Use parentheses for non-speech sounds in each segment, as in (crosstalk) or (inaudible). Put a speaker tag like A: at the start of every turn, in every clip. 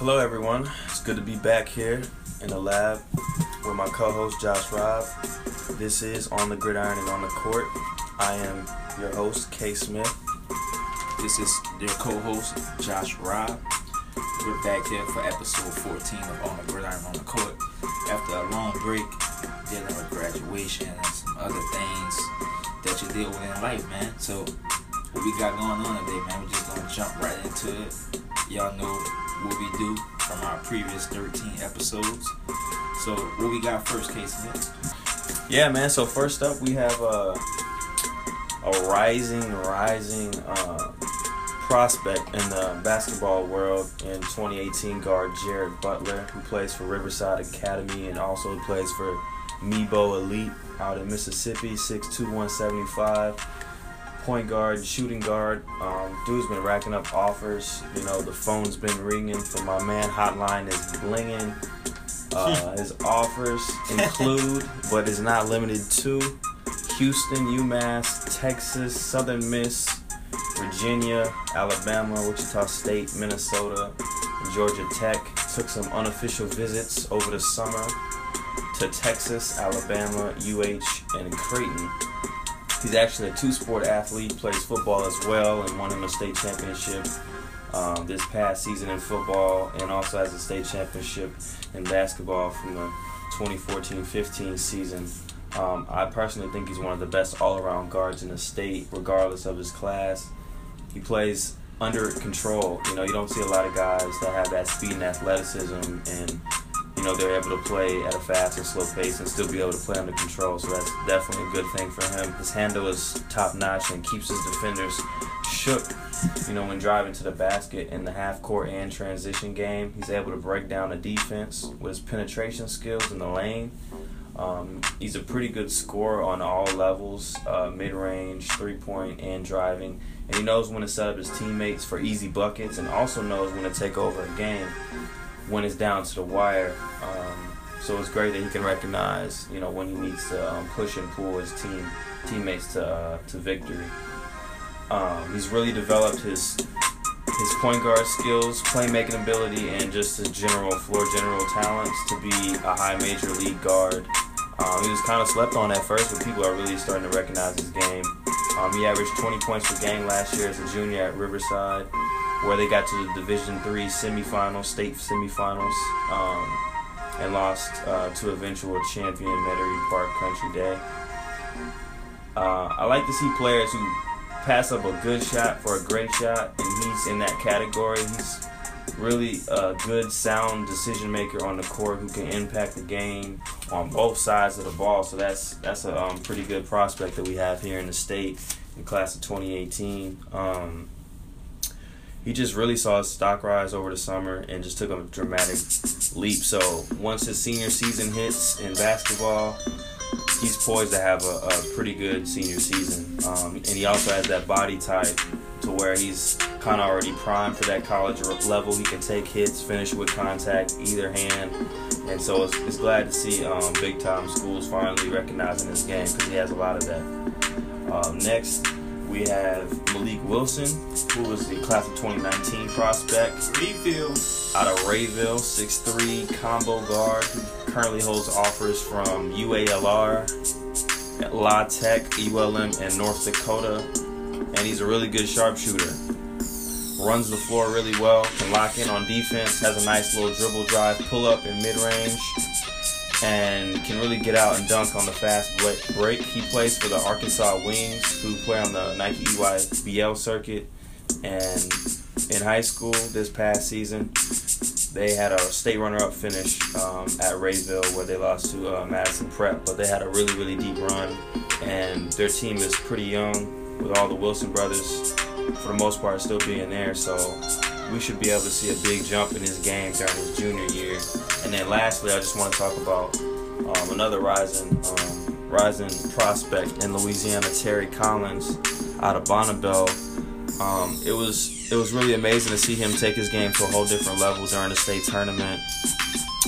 A: Hello, everyone. It's good to be back here in the lab with my co-host Josh Robb. This is on the gridiron and on the court. I am your host, K. Smith.
B: This is your co-host Josh Robb. We're back here for episode 14 of On the Gridiron and on the Court. After a long break, dealing with graduation and some other things that you deal with in life, man. So what we got going on today, man? We're just gonna jump right into it. Y'all know what we do from our previous 13 episodes. So what we got first. Smith?
A: Yeah, man. So first up, we have a a rising, rising uh, prospect in the basketball world in 2018 guard Jared Butler, who plays for Riverside Academy and also plays for Mebo Elite out in Mississippi, 6'2", 175 point guard, shooting guard. Um, dude's been racking up offers. You know, the phone's been ringing for my man. Hotline is blinging. Uh, his (laughs) offers include, but is not limited to, Houston, UMass, Texas, Southern Miss, Virginia, Alabama, Wichita State, Minnesota, Georgia Tech. Took some unofficial visits over the summer to Texas, Alabama, UH, and Creighton. He's actually a two-sport athlete, plays football as well, and won him a state championship um, this past season in football, and also has a state championship in basketball from the 2014-15 season. Um, I personally think he's one of the best all-around guards in the state, regardless of his class. He plays under control. You know, you don't see a lot of guys that have that speed and athleticism, and you know they're able to play at a fast and slow pace and still be able to play under control. So that's definitely a good thing for him. His handle is top notch and keeps his defenders shook. You know, when driving to the basket in the half court and transition game, he's able to break down the defense with his penetration skills in the lane. Um, he's a pretty good scorer on all levels, uh, mid-range, three-point, and driving. And he knows when to set up his teammates for easy buckets, and also knows when to take over a game when it's down to the wire. Um, so it's great that he can recognize, you know, when he needs to um, push and pull his team teammates to uh, to victory. Um, he's really developed his his point guard skills, playmaking ability, and just his general floor general talents to be a high major league guard. Um, he was kind of slept on at first, but people are really starting to recognize his game. Um, he averaged 20 points per game last year as a junior at Riverside, where they got to the Division Three semifinals, state semifinals, um, and lost uh, to eventual champion Metairie Park Country Day. Uh, I like to see players who pass up a good shot for a great shot, and he's in that category. He's really a good, sound decision maker on the court who can impact the game on both sides of the ball. So that's that's a um, pretty good prospect that we have here in the state in class of 2018. Um, he just really saw his stock rise over the summer and just took a dramatic leap. So once his senior season hits in basketball, he's poised to have a, a pretty good senior season. Um, and he also has that body type to where he's kind of already primed for that college level. He can take hits, finish with contact, either hand. And so it's, it's glad to see um, big time schools finally recognizing this game because he has a lot of that. Um, next, we have Malik Wilson, who was the class of 2019 prospect.
B: Refill.
A: Out of Rayville, 6'3 combo guard, who currently holds offers from UALR, La Tech, ULM, and North Dakota. And he's a really good sharpshooter. Runs the floor really well, can lock in on defense, has a nice little dribble drive, pull up in mid range, and can really get out and dunk on the fast break. He plays for the Arkansas Wings, who play on the Nike EYBL circuit. And in high school this past season, they had a state runner-up finish um, at Rayville, where they lost to uh, Madison Prep. But they had a really, really deep run, and their team is pretty young, with all the Wilson brothers, for the most part, still being there. So we should be able to see a big jump in his game during his junior year. And then lastly, I just want to talk about um, another rising um, rising prospect in Louisiana, Terry Collins, out of Bonnabel. Um, it was it was really amazing to see him take his game to a whole different level during the state tournament.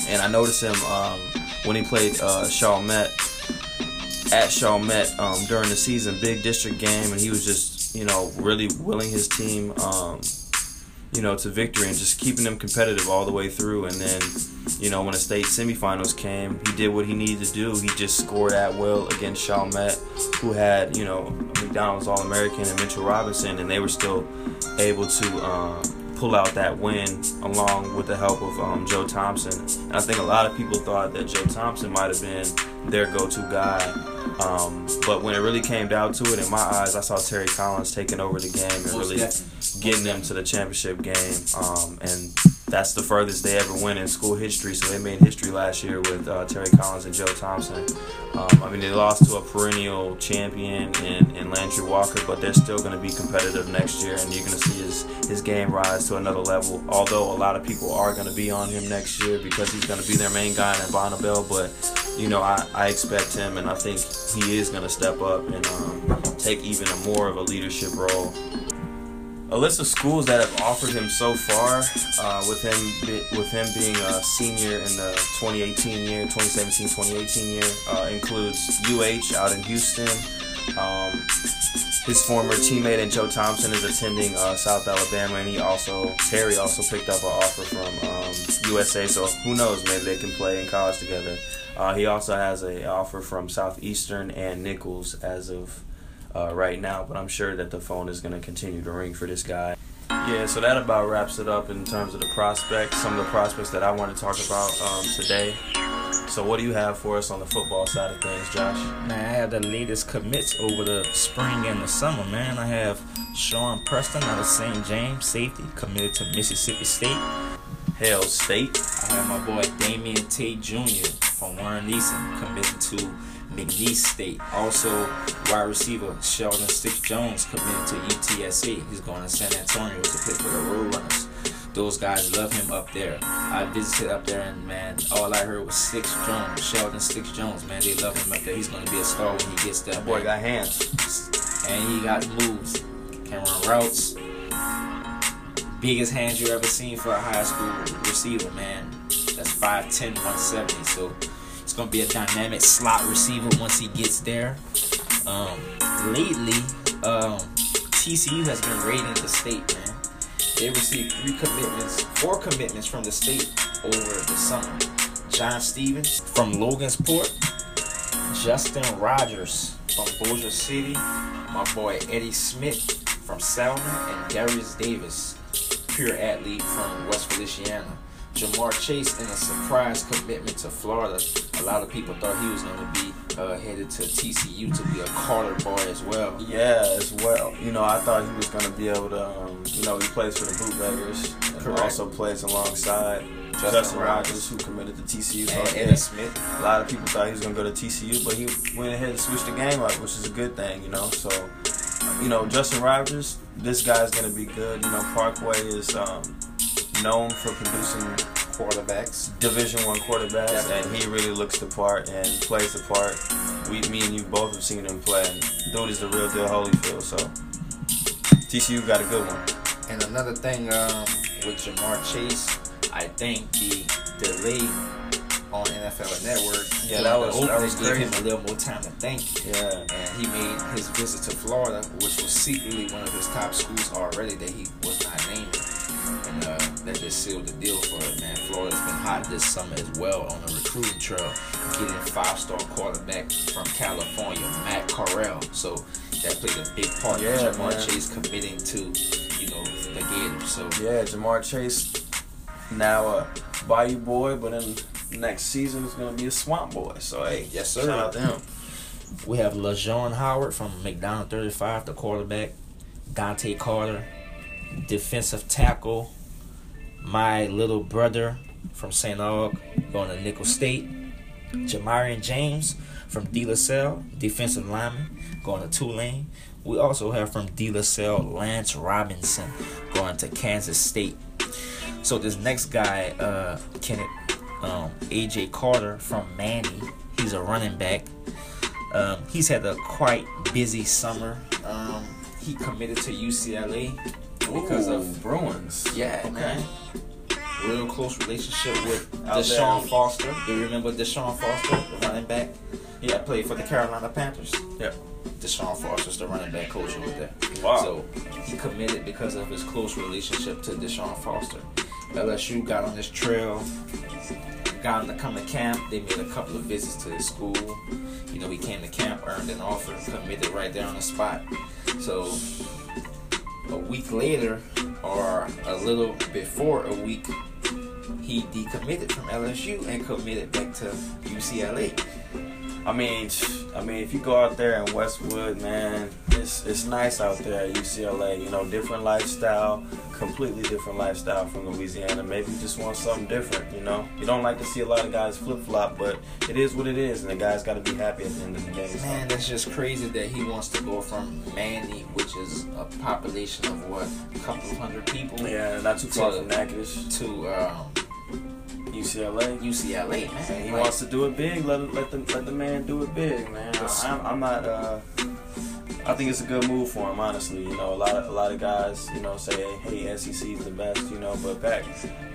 A: And I noticed him um, when he played uh, Chalmette at Chalmette um, during the season, big district game, and he was just you know really willing his team um, you know, to victory and just keeping them competitive all the way through. And then, you know, when the state semifinals came, he did what he needed to do. He just scored at will against Chalmette, who had, you know, McDonald's All American and Mitchell Robinson, and they were still able to um, pull out that win along with the help of um, Joe Thompson. And I think a lot of people thought that Joe Thompson might have been their go to guy. Um, but when it really came down to it, in my eyes, I saw Terry Collins taking over the game and really getting them to the championship game. Um, and that's the furthest they ever went in school history. So they made history last year with uh, Terry Collins and Joe Thompson. Um, I mean, they lost to a perennial champion in, in Landry Walker, but they're still going to be competitive next year, and you're going to see his, his game rise to another level. Although a lot of people are going to be on him next year because he's going to be their main guy in Bonnabel, but you know, I, I expect him, and I think he is going to step up and um, take even a more of a leadership role a list of schools that have offered him so far, uh, with him with him being a senior in the 2018 year, 2017-2018 year, uh, includes UH out in Houston. Um, his former teammate and Joe Thompson is attending uh, South Alabama, and he also Terry also picked up an offer from um, USA. So who knows? Maybe they can play in college together. Uh, he also has an offer from Southeastern and Nicholls as of uh, right now, but I'm sure that the phone is going to continue to ring for this guy. Yeah, so that about wraps it up in terms of the prospects, some of the prospects that I want to talk about um, today. So, what do you have for us on the football side of things, Josh?
B: Man, I have the latest commits over the spring and the summer, man. I have Sean Preston out of St. James, safety, committed to Mississippi State.
A: Hail State.
B: I have my boy Damian Tate Jr. from Warren Easton, committed to McNeese State. Also, wide receiver Sheldon Sticks Jones committed to UTSA. He's going to San Antonio to play for the Roadrunners. Those guys love him up there. I visited up there and man, all I heard was Sticks Jones, Sheldon Sticks Jones. Man, they love him up there. He's going to be a star when he gets there.
A: Boy got hands,
B: and he got moves. Can run routes. Biggest hands you ever seen for a high school receiver, man. That's 5'10", 170. So it's gonna be a dynamic slot receiver once he gets there. Um, lately, um, TCU has been raiding the state, man. They received three commitments, four commitments from the state over the summer. John Stevens from Logansport, Justin Rogers from Bossier City, my boy Eddie Smith from Salmen, and Darius Davis, pure athlete from West Feliciana. Ja'Marr Chase in a surprise commitment to Florida. A lot of people thought he was going to be uh, headed to TCU to be a Carter boy as well.
A: Yeah, as well. You know, I thought he was going to be able to, um, you know, he plays for the Bootleggers. And Correct. also plays alongside Justin, Justin Rogers, who committed to TCU.
B: And Eddie Smith.
A: A lot of people thought he was going to go to TCU, but he went ahead and switched the game up, which is a good thing, you know. So, you know, Justin Rogers, this guy's going to be good. You know, Parkway is. Um, known for producing
B: quarterbacks,
A: Division One quarterbacks, Definitely. and he really looks the part and plays the part. We, me and you both have seen him play. And dude is the real deal Holyfield. So TCU got a good one.
B: And another thing um, with Ja'Marr Chase, I think the delay on NFL Network.
A: Yeah, that was, that was
B: gave him a little more time to think.
A: Yeah.
B: And he made his visit to Florida, which was secretly one of his top schools already that he was that just sealed the deal for it, man. Florida's been hot this summer as well on the recruiting trail, getting five-star quarterback from California, Matt Corral. So that played a big part
A: yeah,
B: in Ja'Marr man. Chase committing to, you know, the Gators. So
A: yeah, Ja'Marr Chase now a Bayou boy, but then next season is gonna be a Swamp boy. So hey,
B: yes sir.
A: Shout out to him.
B: We have LaJawn Howard from McDonogh 35, the quarterback. Dante Carter, defensive tackle my little brother from St. Aug going to Nicholls State. Jamarian James from De La Salle, defensive lineman, going to Tulane. We also have from De La Salle Lance Robinson going to Kansas State. So this next guy, uh, Kenneth, um, AJ Carter from Many, he's a running back. Um, he's had a quite busy summer. Um, he committed to UCLA because Ooh, of
A: Bruins.
B: Yeah, okay. man. Real close relationship with Deshaun Foster. Do you remember Deshaun Foster, the running back? Yeah, played for the Carolina Panthers.
A: Yep.
B: Deshaun Foster's the running back coach over there.
A: Wow.
B: So he committed because of his close relationship to Deshaun Foster. LSU got on this trail, got him to come to camp. They made a couple of visits to his school. You know, he came to camp, earned an offer, committed right there on the spot. So a week later, or a little before a week, he decommitted from LSU and committed back to UCLA.
A: I mean, I mean, if you go out there in Westwood, man, it's it's nice out there at UCLA. You know, different lifestyle, completely different lifestyle from Louisiana. Maybe you just want something different. You know, you don't like to see a lot of guys flip flop, but it is what it is, and the guys got to be happy at the end of the day. So.
B: Man, that's just crazy that he wants to go from Many, which is a population of what, a couple of hundred people,
A: Yeah, not too far
B: To-
A: from Natchitoches,
B: to um,
A: UCLA.
B: UCLA, man.
A: And he
B: Like,
A: wants to do it big. Let let the let the man do it big, man. I'm, I'm not. Uh, I think it's a good move for him, honestly. You know, a lot of a lot of guys, you know, say, hey, SEC is the best, you know, but Pac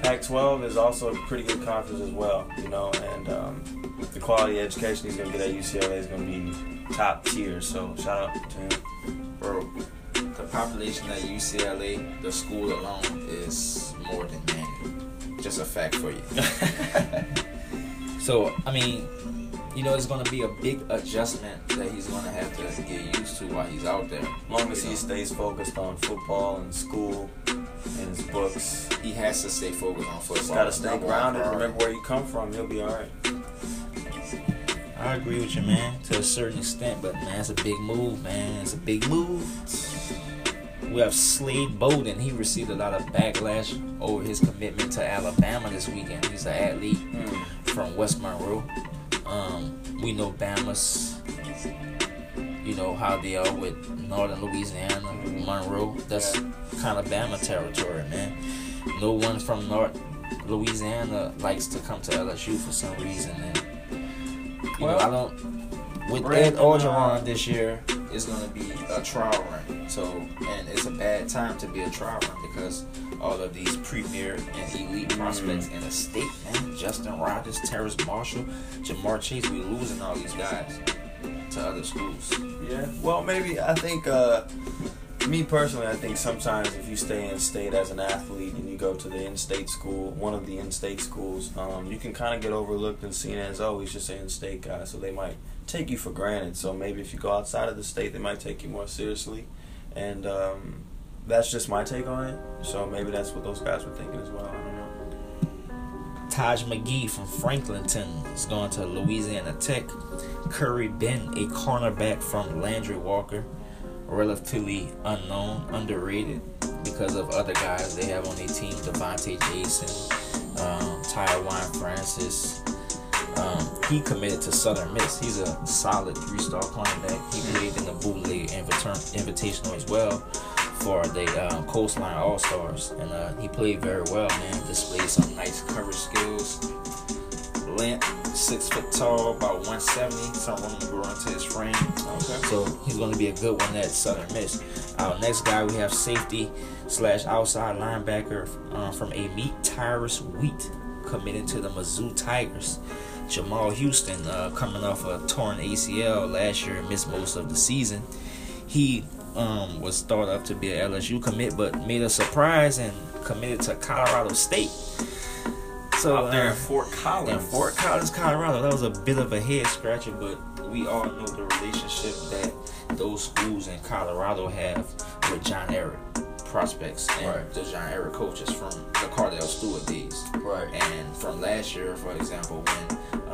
A: Pac-12 is also a pretty good conference as well, you know, and um, the quality of education he's gonna get at UCLA is gonna be top tier. So shout out to him.
B: bro, the population at UCLA, the school alone, is more than Many. Just a fact for you. (laughs) so, I mean, you know, it's going to be a big adjustment that he's going to have to get used to while he's out there.
A: As long as he
B: know,
A: stays focused on football and school and his books,
B: he has to stay focused on football.
A: just gotta stay
B: Number
A: grounded.
B: priority.
A: Remember where you come from. He'll be all right.
B: I agree with you, man, to a certain extent, but man, it's a big move, man. It's a big move. We have Slade Bolden. He received a lot of backlash over his commitment to Alabama this weekend. He's an athlete from West Monroe. Um, we know Bama's, you know how they are with Northern Louisiana, Monroe. That's kind of Bama territory, man. No one from North Louisiana likes to come to LSU for some reason, and you know
A: Well,
B: I don't. With Ed Orgeron
A: uh,
B: this year, it's gonna be a trial run. So, and it's a bad time to be a trial run because all of these premier and elite prospects in the state, man. Justin Rogers, Terrace Marshall, Ja'Marr Chase, we losing all these guys to other schools.
A: Yeah. Well, maybe I think uh, me personally, I think sometimes if you stay in state as an athlete and you go to the in-state school, one of the in-state schools, um, you can kind of get overlooked and seen as oh, he's just an in-state guy, so they might take you for granted. So maybe if you go outside of the state, they might take you more seriously, and um, that's just my take on it. So maybe that's what those guys were thinking as well. I don't know.
B: Taj McGee from Franklinton is going to Louisiana Tech. Curry Ben, a cornerback from Landry Walker, relatively unknown, underrated because of other guys they have on their team Devontae Jason, um, Taiwan Francis. Um, he committed to Southern Miss. He's a solid three star cornerback. He played in the inviter- invitational as well for the um, Coastline All Stars, and uh, he played very well. Man, displayed some nice coverage skills. Length, six foot tall, about 170. Some room to grow into his frame.
A: Okay.
B: So he's going to be a good one at Southern Miss. Our next guy, we have safety slash outside linebacker uh, from Amite Tyrus Wheat, committed to the Mizzou Tigers. Jamal Houston, uh, coming off a torn ACL last year, missed most of the season. He um, was thought up to be an LSU commit, but made a surprise and committed to Colorado State. So
A: Out there
B: uh,
A: in Fort Collins.
B: in Fort Collins, Colorado. That was a bit of a head scratcher, but we all know the relationship that those schools in Colorado have with John Ehret prospects and
A: Right.
B: the John Ehret coaches from the Cardell Stewart days.
A: Right.
B: And from last year, for example, when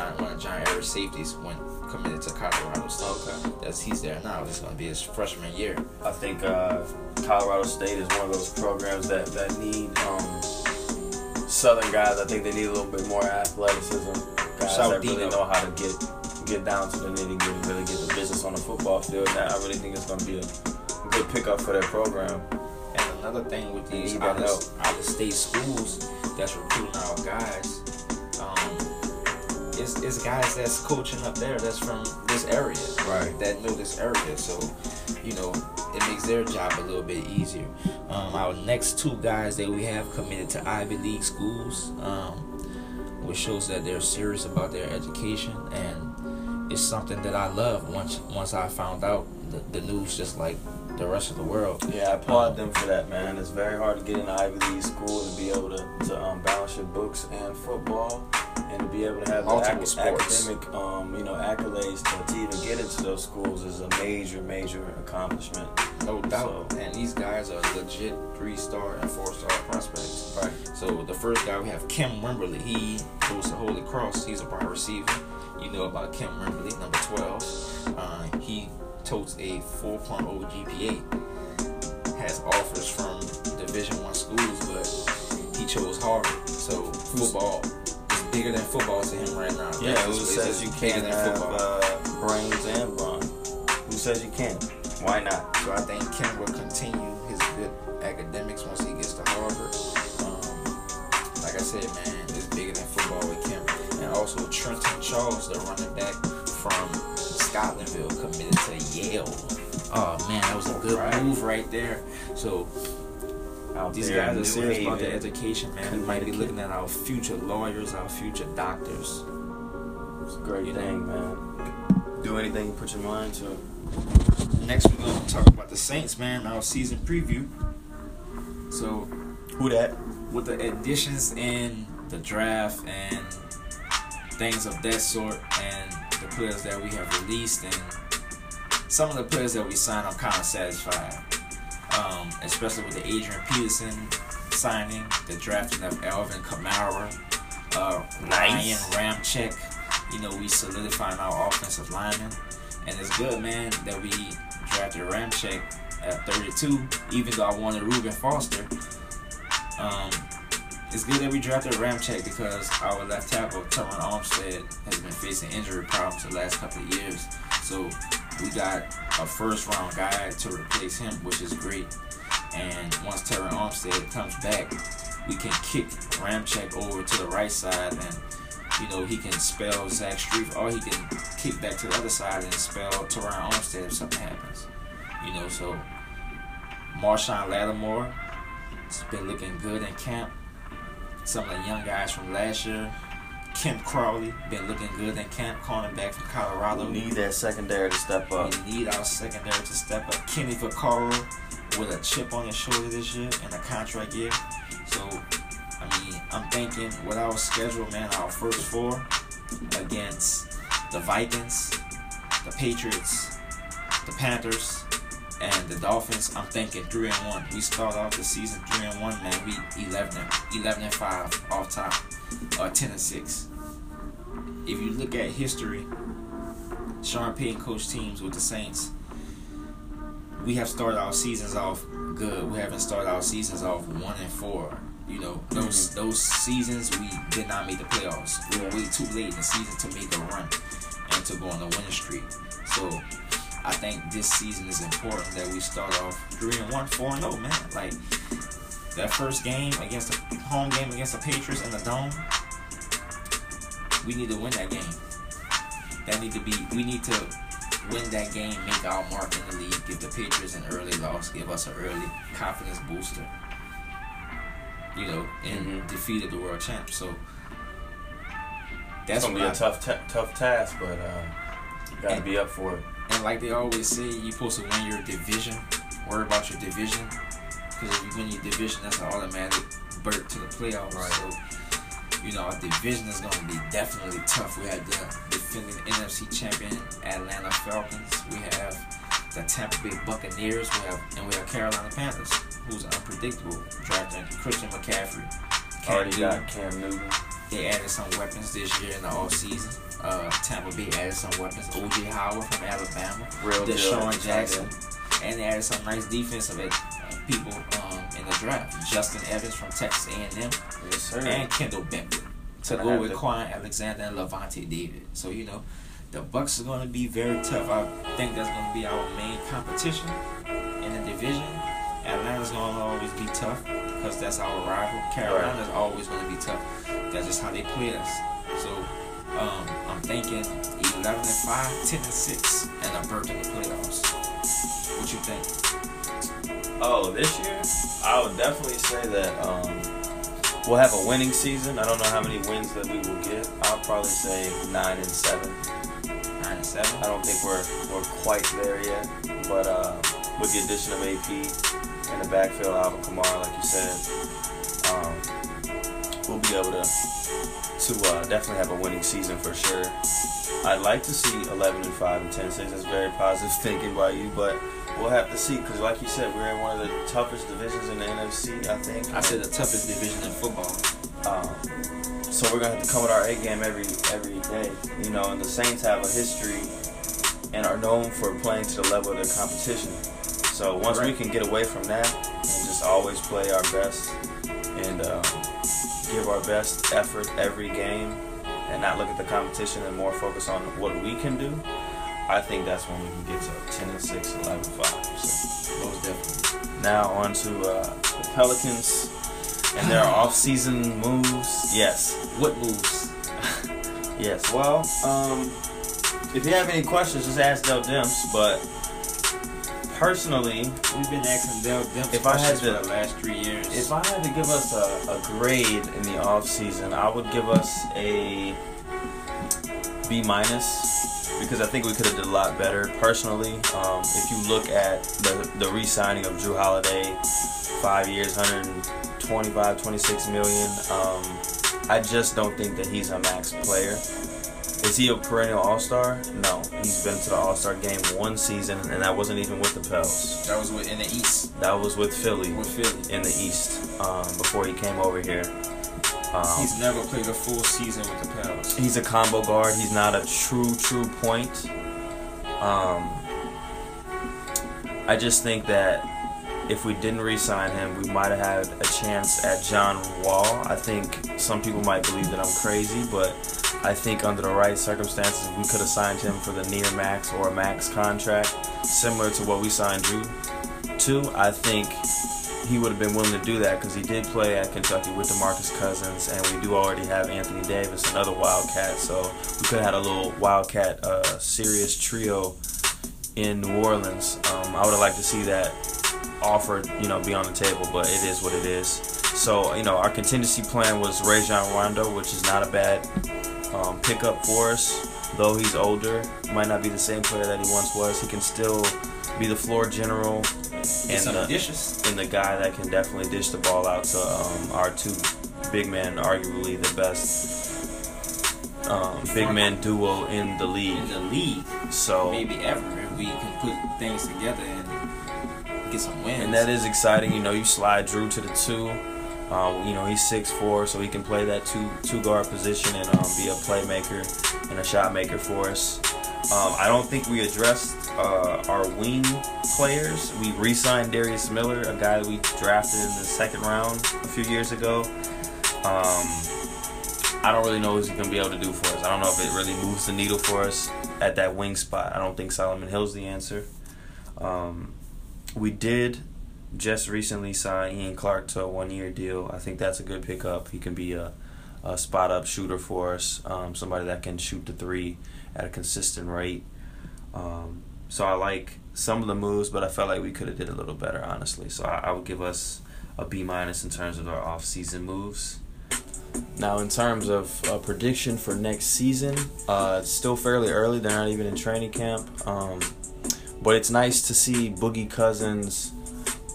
B: John one of John Ehret's safeties went committed to Colorado State. That's he's there now. It's gonna be his freshman year.
A: I think uh, Colorado State is one of those programs that, that need um, Southern guys. I think they need a little bit more athleticism. Guys
B: South
A: that really know how to get get down to the nitty gritty, really get the business on the football field. That I really think it's going to be a good pickup for their program.
B: And another thing with these out of, out of state schools that's recruiting our guys, it's, it's guys that's coaching up there that's from this area,
A: Right.
B: That know this area, so you know it makes their job a little bit easier. Um, our next two guys that we have committed to Ivy League schools, um, which shows that they're serious about their education and it's something that I love. Once once I found out the, the news, just like the rest of the world.
A: Yeah, I applaud them for that, man. It's very hard to get in Ivy League school to be able to, to um, balance your books and football, and to be able to have the
B: Multiple
A: ac-
B: sports.
A: academic, um, you know, accolades to, to even get into those schools is a major, major accomplishment.
B: No doubt.
A: So-
B: And these guys are legit three star and four star prospects.
A: Right.
B: So the first guy we have Kim Wimberly. He goes to Holy Cross. He's a wide receiver. You know about Kim Wimberly, number 12. Uh, he totes a 4.0 GPA. Has offers from Division One schools, but he chose Harvard. So football is bigger than football to him right now.
A: Yeah, who says you can't have uh, brains and brawn? Who says you can't? Why not?
B: So I think Kim will continue his good academics once he gets to Harvard. Um, like I said, man, it's bigger than football. And also Trenton Charles, the running back from Scotlandville, committed to Yale. Oh man, that was a good
A: Right.
B: move right there. So
A: Out
B: these guys are serious about their education, man. We might be looking at our future lawyers, our future doctors.
A: It's a great
B: You know.
A: thing, man. Do anything you put your mind to.
B: Next, we're gonna talk about the Saints, man. Our season preview. So
A: Who that?
B: with the additions in the draft and things of that sort, and the players that we have released, and some of the players that we signed, I'm kind of satisfied. Um, especially with the Adrian Peterson signing, the drafting of Alvin Kamara, uh,
A: Nice.
B: Ryan Ramczyk. You know, we solidifying our offensive lineman, and it's good, man, that we drafted Ramczyk at 32. Even though I wanted Reuben Foster, um, it's good that we drafted Ramczyk because our left tackle, Terron Armstead, has been facing injury problems the last couple of years. So we got a first round guy to replace him, which is great. And once Terron Armstead comes back, we can kick Ramczyk over to the right side and you know, he can spell Zach Strief or he can kick back to the other side and spell Terron Armstead if something happens. You know, so Marshon Lattimore has been looking good in camp. Some of the young guys from last year, Ken Crawley, been looking good in camp, calling back from Colorado.
A: We need that secondary to step up.
B: We need our secondary to step up. Kenny Vaccaro with a chip on his shoulder this year and a contract year. So, I mean, I'm thinking with our schedule, man, our first four against the Vikings, the Patriots, the Panthers, and the Dolphins, I'm thinking three and one. We start off the season three and one, man. We 11 and, 11 and five off top, or 10 and six. If you look at history, Sean Payton coached teams with the Saints. We have started our seasons off good. We haven't started our seasons off one and four. You know, those mm-hmm. those seasons we did not make the playoffs. We were way too late in the season to make a run and to go on a winning streak. So I think this season is important that we start off three and one, four and zero, man. Like that first game against the home game against the Patriots in the dome, we need to win that game. That need to be. We need to win that game, make our mark in the league, give the Patriots an early loss, give us an early confidence booster. You know, and
A: Mhm.
B: defeated the world champ. So
A: It's
B: that's
A: gonna be
B: I,
A: a tough, ta- tough task, but uh, you gotta
B: And-
A: be up for it.
B: And like they always say, you're supposed to win your division. Worry about your division. Because if you win your division, that's an automatic berth to the playoffs.
A: Right.
B: So, you know, our division is going to be definitely tough. We have the defending NFC champion Atlanta Falcons. We have the Tampa Bay Buccaneers. We have and we have Carolina Panthers, who's unpredictable. Drafting Christian McCaffrey. Cam
A: Already
B: Newton.
A: got Cam Newton.
B: They added some weapons this year in the off season. Uh, Tampa Bay added some weapons. OJ Howard from Alabama.
A: Real.
B: DeSean Jackson, and they added some nice defensive people um, in the draft. Justin Evans from Texas A&M,
A: Yes, sir.
B: and Kendall Bentley to go with Kwon Alexander and Lavonte David. So you know, the Bucks are going to be very tough. I think that's going to be our main competition in the division. Atlanta's going to always be tough because that's our rival. Carolina's always going to be tough. That's just how they play us. So um, I'm thinking 11 and 5, 10 and 6, and a berth in the playoffs. What you think?
A: Oh, this year, I would definitely say that um, we'll have a winning season. I don't know how many wins that we will get. I'll probably say nine and seven.
B: Nine and seven.
A: I don't think we're we're quite there yet, but uh, with the addition of AP and the backfield, Alvin Kamara, like you said, um, we'll be able to to uh, definitely have a winning season for sure. I'd like to see 11 and 5 and 10 and 6. That's very positive (laughs) thinking by you, but we'll have to see because, like you said, we're in one of the toughest divisions in the NFC. I think.
B: I said the toughest division in football.
A: Um, so we're gonna have to come with our A game every every day, you know. And the Saints have a history and are known for playing to the level of their competition. So once we can get away from that and just always play our best and um, give our best effort every game and not look at the competition and more focus on what we can do, I think that's when we can get to 10 and 6, 11 and 5. So
B: Most definitely.
A: now on to uh, the Pelicans and their (sighs) off-season moves. Yes,
B: What moves? (laughs)
A: yes. Well, um, if you have any questions, just ask Dell Demps. But personally,
B: We've been asking Dell them
A: If I had to-
B: for the last three years.
A: if I had to give us a, a grade in the off-season, I would give us a B minus because I think we could have did a lot better. Personally, um, if you look at the the re-signing of Jrue Holiday, five years, 125, 26 million. Um, I just don't think that he's a max player. Is he a perennial All Star? No, he's been to the All Star game one season, and that wasn't even with the Pels.
B: that was with- in the East
A: That was with Philly
B: with Philly.
A: in the East um, before he came over here. Um,
B: He's never played a full season with the Pels.
A: he's a combo guard. He's not a true, true point. Um, I just think that if we didn't re-sign him, we might have had a chance at John Wall. I think some people might believe that I'm crazy, but I think under the right circumstances, we could have signed him for the near max or max contract, similar to what we signed Jrue to. I think he would have been willing to do that because he did play at Kentucky with DeMarcus Cousins, and we do already have Anthony Davis, another Wildcat. So we could have had a little Wildcat uh, serious trio in New Orleans. Um, I would have liked to see that offer, you know, be on the table, but it is what it is. So you know, our contingency plan was Rajon Rondo, which is not a bad um, pickup for us. Though he's older, might not be the same player that he once was. He can still be the floor general and the,
B: dishes.
A: and the guy that can definitely dish the ball out to um, our two big men, arguably the best um, big man duo in the league.
B: In the league,
A: So
B: maybe ever, if we can put things together and get some wins.
A: and that is exciting. You know, you slide Jrue to the two. Um, you know, he's six four, so he can play that two two guard position and um, be a playmaker and a shot maker for us. Um, I don't think we addressed uh, our wing players. We re-signed Darius Miller, a guy that we drafted in the second round a few years ago. Um, I don't really know what he's going to be able to do for us. I don't know if it really moves the needle for us at that wing spot. I don't think Solomon Hill's the answer. Um, we did just recently sign Ian Clark to a one-year deal. I think that's a good pickup. He can be a, a spot-up shooter for us, um, somebody that can shoot the three at a consistent rate. Um, so I like some of the moves, but I felt like we could have did a little better, honestly. So I, I would give us a B minus in terms of our off-season moves. Now, in terms of a prediction for next season, uh, it's still fairly early. They're not even in training camp. Um, but it's nice to see Boogie Cousins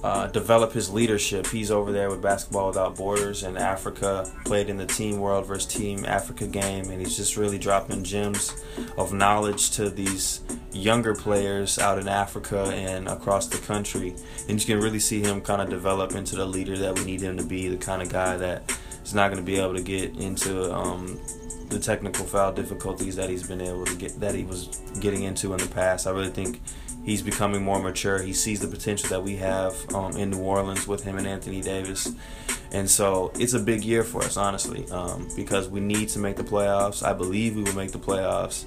A: uh, develop his leadership. He's over there with Basketball Without Borders in Africa, played in the Team World versus Team Africa game, and he's just really dropping gems of knowledge to these younger players out in Africa and across the country. And you can really see him kind of develop into the leader that we need him to be, the kind of guy that is not going to be able to get into um, the technical foul difficulties that he's been able to get that he was getting into in the past. I really think he's becoming more mature. He sees the potential that we have um, in New Orleans with him and Anthony Davis. And so it's a big year for us, honestly, um, because we need to make the playoffs. I believe we will make the playoffs.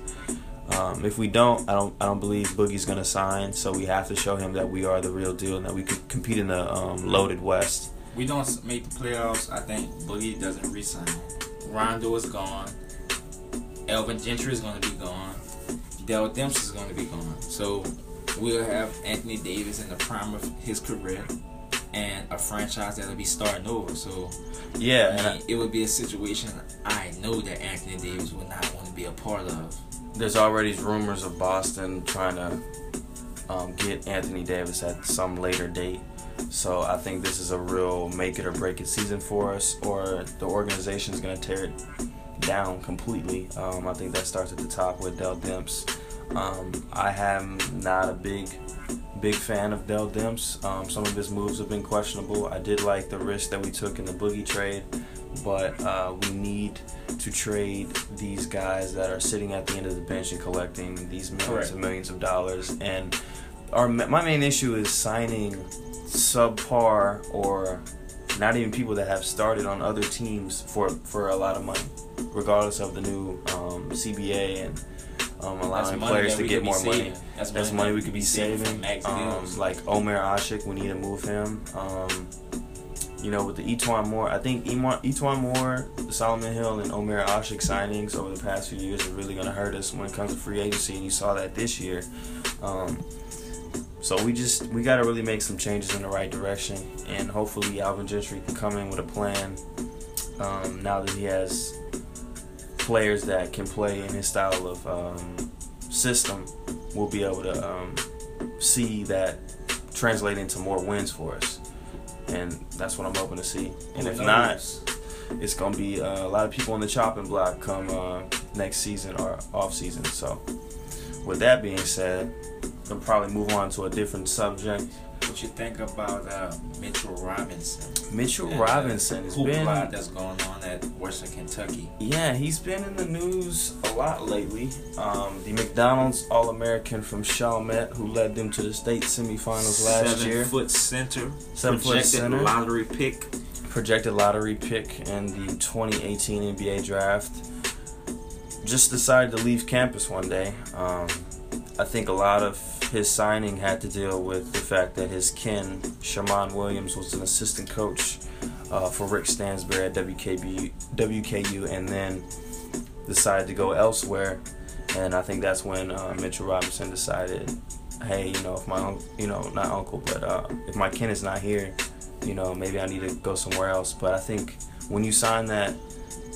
A: Um, if we don't, I don't, I don't believe Boogie's to sign. So we have to show him that we are the real deal and that we could compete in the um, loaded West.
B: we don't make the playoffs, I think Boogie doesn't resign. Rondo is gone. Alvin Gentry is to be gone. Dell Demps is to be gone. So we'll have Anthony Davis in the prime of his career and a franchise that'll be starting over. So
A: Yeah,
B: I
A: and I,
B: it would be a situation I know that Anthony Davis would not want to be a part of.
A: there's already rumors of Boston trying to um, get Anthony Davis at some later date. So I think this is a real make it or break it season for us, or the organization is going to tear it down completely. Um, I think that starts at the top with Dell Demps. Um, I am not a big big fan of Dell Demps. Um, some of his moves have been questionable. I did like the risk that we took in the Boogie trade, but uh, we need to trade these guys that are sitting at the end of the bench and collecting these millions
B: Correct.
A: and millions of dollars. And our my main issue is signing subpar or not even people that have started on other teams for for a lot of money, regardless of the new um, CBA and um, allowing players to get more money.
B: That's,
A: That's
B: money
A: we could be saving. Um, like Omer Asik, we need to move him. Um, you know, with the E'Twaun Moore, I think E'Twaun Moore, Solomon Hill, and Omer Asik signings over the past few years are really going to hurt us when it comes to free agency, and you saw that this year. Um, so we just we got to really make some changes in the right direction, and hopefully Alvin Gentry can come in with a plan. Um, now that he has players that can play in his style of um, system, we'll be able to um, see that translate into more wins for us, and that's what I'm hoping to see. And if not, it's gonna be uh, a lot of people on the chopping block come uh, next season or off season. So, with that being said, we'll probably move on to a different subject.
B: What you think about uh, Mitchell Robinson?
A: Mitchell
B: And, uh,
A: Robinson has been,
B: that's going on at Western Kentucky.
A: yeah, he's been in the news a lot lately. Um, the McDonald's All American from Chalmette, who led them to the state semifinals last
B: Seven
A: year,
B: foot center,
A: Seven foot
B: projected
A: center.
B: lottery pick.
A: projected lottery pick in the 2018 NBA draft, just decided to leave campus one day. Um, I think a lot of his signing had to deal with the fact that his kin, Shammond Williams, was an assistant coach uh, for Rick Stansbury at WKB, WKU and then decided to go elsewhere. And I think that's when uh, Mitchell Robinson decided, hey, you know, if my, un- you know, not uncle, but uh, if my kin is not here, you know, maybe I need to go somewhere else. But I think when you sign that,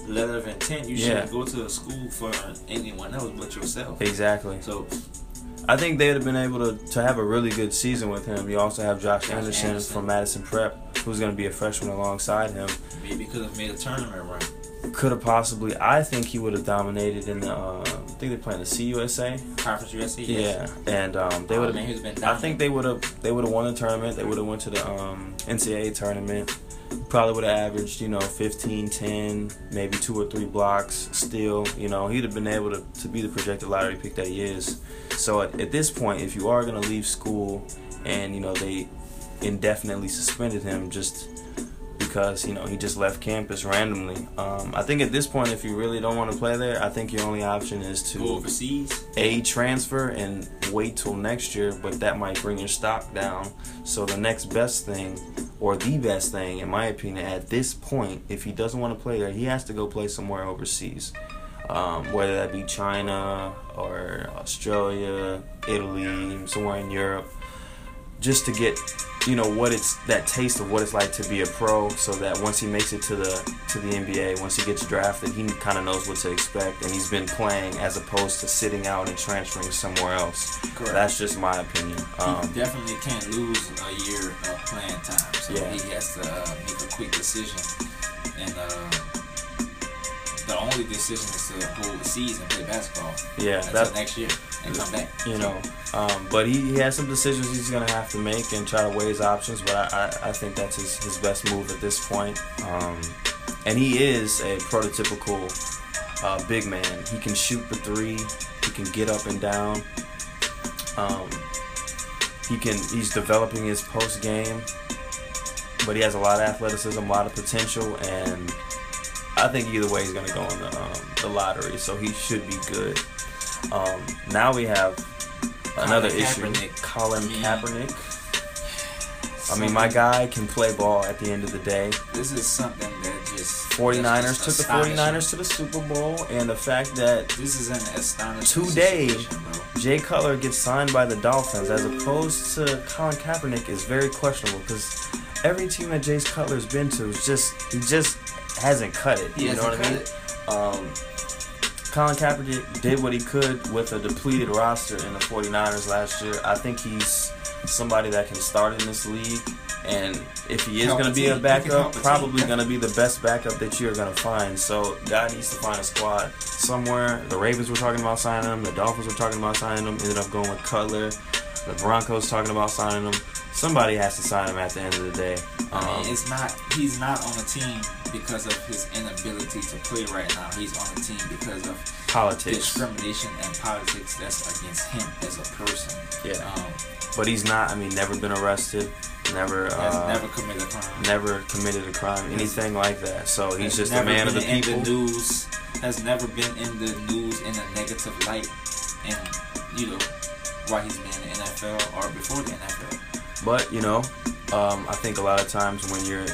B: Letter of intent. You
A: Yeah.
B: shouldn't go to a school for anyone else but yourself.
A: exactly.
B: So
A: I think they would have been able to, to have a really good season with him. You also have Josh,
B: Josh
A: Anderson,
B: Anderson.
A: from Madison Prep, who's going to be a freshman alongside him.
B: maybe could have made a tournament run.
A: Could have possibly, I think he would have dominated in the, uh, think they're playing the CUSA.
B: Conference USA.
A: Yeah, and um, they
B: Oh,
A: would have.
B: been
A: I think they would have. They would have won the tournament. They would have went to the um, NCAA tournament. Probably would have averaged, you know, 15, 10, maybe two or three blocks. Still, you know, he'd have been able to, to be the projected lottery pick that he is. So at, at this point, if you are going to leave school, and you know they indefinitely suspended him just because you know he just left campus randomly. Um, I think at this point, if you really don't want to play there, I think your only option is to
B: go overseas.
A: a transfer and wait till next year, but that might bring your stock down. So the next best thing, or the best thing, in my opinion, at this point, if he doesn't want to play there, he has to go play somewhere overseas. Um, whether that be China or Australia, Italy, somewhere in Europe, just to get you know what it's that taste of what it's like to be a pro so that once he makes it to the to the NBA once he gets drafted he kind of knows what to expect and he's been playing as opposed to sitting out and transferring somewhere else
B: Correct.
A: that's just my opinion um,
B: he definitely can't lose a year of playing time. So
A: Yeah.
B: he has to uh, make a quick decision. And uh, the only decision is to hold the season, play basketball
A: yeah
B: until
A: that's
B: next year and come back.
A: you know um, but he, he has some decisions he's gonna have to make and try to weigh his options but I, I, I think that's his, his best move at this point. Um, and he is a prototypical uh, big man. He can shoot the three he can get up and down. Um, he can he's developing his post game but he has a lot of athleticism a lot of potential and I think either way he's gonna go in the, um, the lottery so he should be good um, now we have another
B: Colin
A: issue.
B: Kaepernick.
A: Colin Kaepernick. I mean, my guy can play ball at the end of the day.
B: This is something that just
A: 49ers
B: that's
A: took the 49ers to the Super Bowl, and the fact that
B: This is an astonishing
A: Today-. Jay Cutler gets signed by the Dolphins as opposed to Colin Kaepernick is very questionable because every team that Jay Cutler's been to is just he just hasn't cut it.
B: He
A: you know what I mean? Um, Colin Kaepernick did what he could with a depleted roster in the 49ers last year. I think he's somebody that can start in this league. And if he is going to be a
B: team. He can
A: backup,
B: help the team,
A: probably going to be the best backup that you're going to find. So, guy needs to find a squad somewhere. The Ravens were talking about signing him. The Dolphins were talking about signing him. Ended up going with Cutler. The Broncos talking about signing him. Somebody has to sign him at the end of the day.
B: I
A: Um,
B: mean, it's not. He's not on the team because of his inability to play right now. He's on the team because of
A: politics.
B: discrimination and politics that's against him as a person.
A: Yeah.
B: Um,
A: But he's not. I mean, never been arrested. Never. uh,
B: never committed a crime.
A: never committed a crime, anything like that. So he's just a man of the people.
B: In the news has never been in the news in a negative light, and you know why he's been in the NFL or before the NFL.
A: But you know, um, I think a lot of times when you're,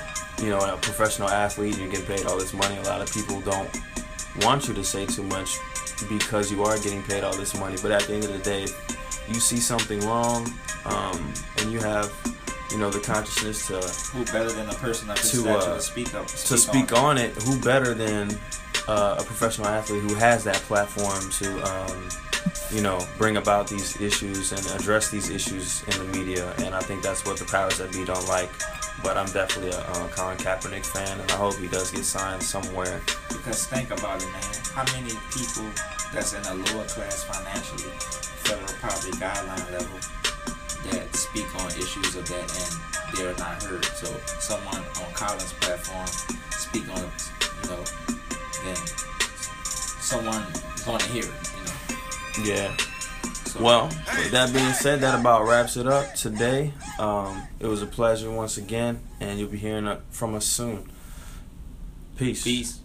A: you know, a professional athlete, and you get paid all this money. A lot of people don't want you to say too much because you are getting paid all this money. But at the end of the day, you see something wrong, um, and you have, you know, the consciousness to
B: Who better than a person of his
A: To, uh,
B: to speak up?
A: to speak on it, who better than uh, a professional athlete who has that platform to, um, you know, bring about these issues and address these issues in the media? And I think that's what the powers that be don't like. But I'm definitely a uh, Colin Kaepernick fan, and I hope he does get signed somewhere.
B: Because think about it, man. How many people that's in a lower class financially, federal poverty guideline level, that speak on issues of that and they're not heard? So someone on Colin's platform speak on it, you know, then someone to hear it.
A: Yeah. Well, with that being said, that about wraps it up today. Um, it was a pleasure once again, and you'll be hearing uh, from us soon. Peace.
B: peace.